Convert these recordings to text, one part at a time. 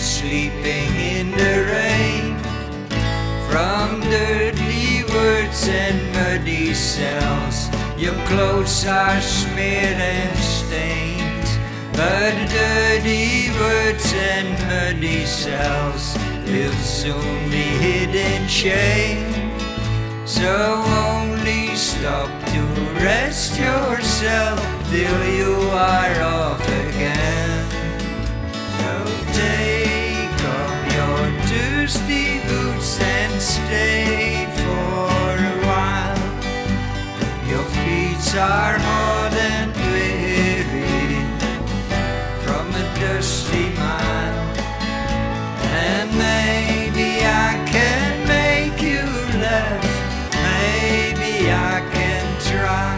sleeping in the rain. From dirty words and muddy cells, your clothes are smeared and stained. But dirty words and muddy cells will soon be hid in shame. So only stop to rest yourself till you are off dusty boots and stay for a while. Your feet are hot and weary from a dusty mile. And maybe I can make you laugh. Maybe I can try.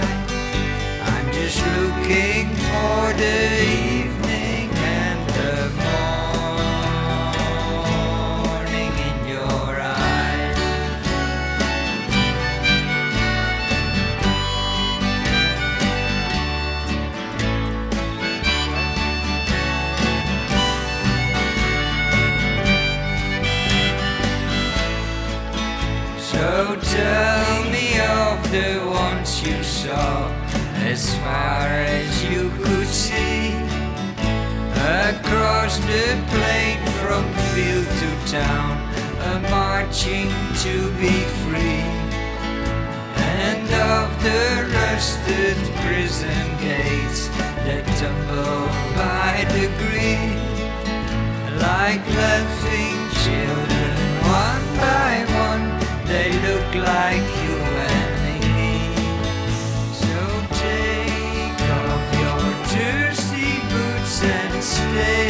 I'm just looking for the as far as you could see across the plain from field to town, a marching to be free. And of the rusted prison gates that tumble by degree, like laughing and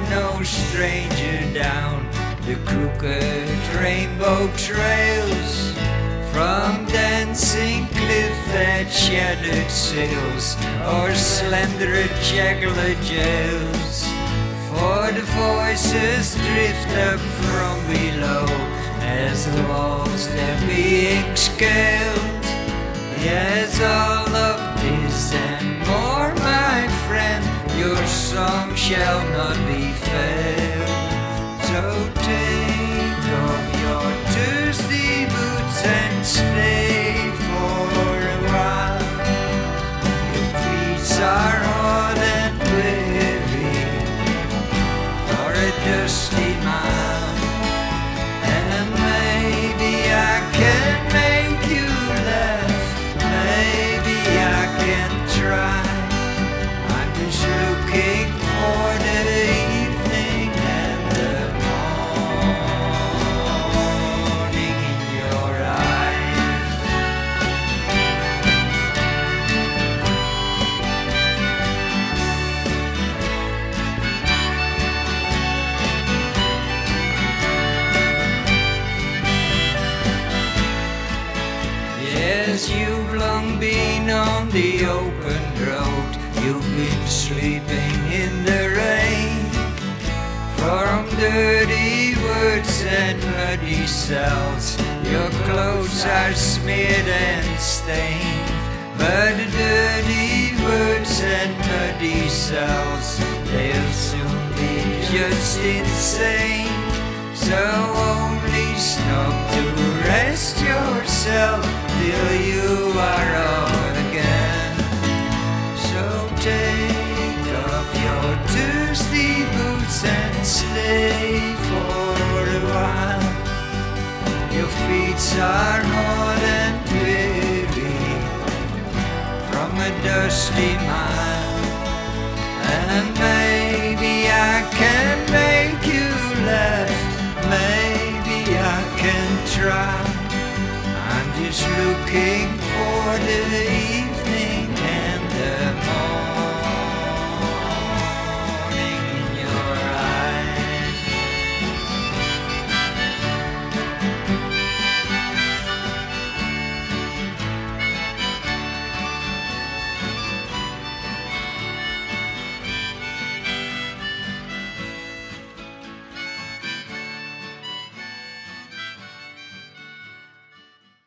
no stranger down the crooked rainbow trails from dancing cliff that shattered sails or slender jugular jails. For the voices drift up from below as the walls they're being scaled. Yes, all shall not be failed. So take off your dusty boots and stay been on the open road. You've been sleeping in the rain. From dirty words and muddy cells, your clothes are smeared and stained. But the dirty words and muddy cells, they'll soon be just insane. So only stop to rest yourself till you are. So take off your dusty boots and stay for a while. Your feet are hot and weary from a dusty mile, and maybe I can make you laugh. Maybe I can try. I'm just looking for the evening and the morning.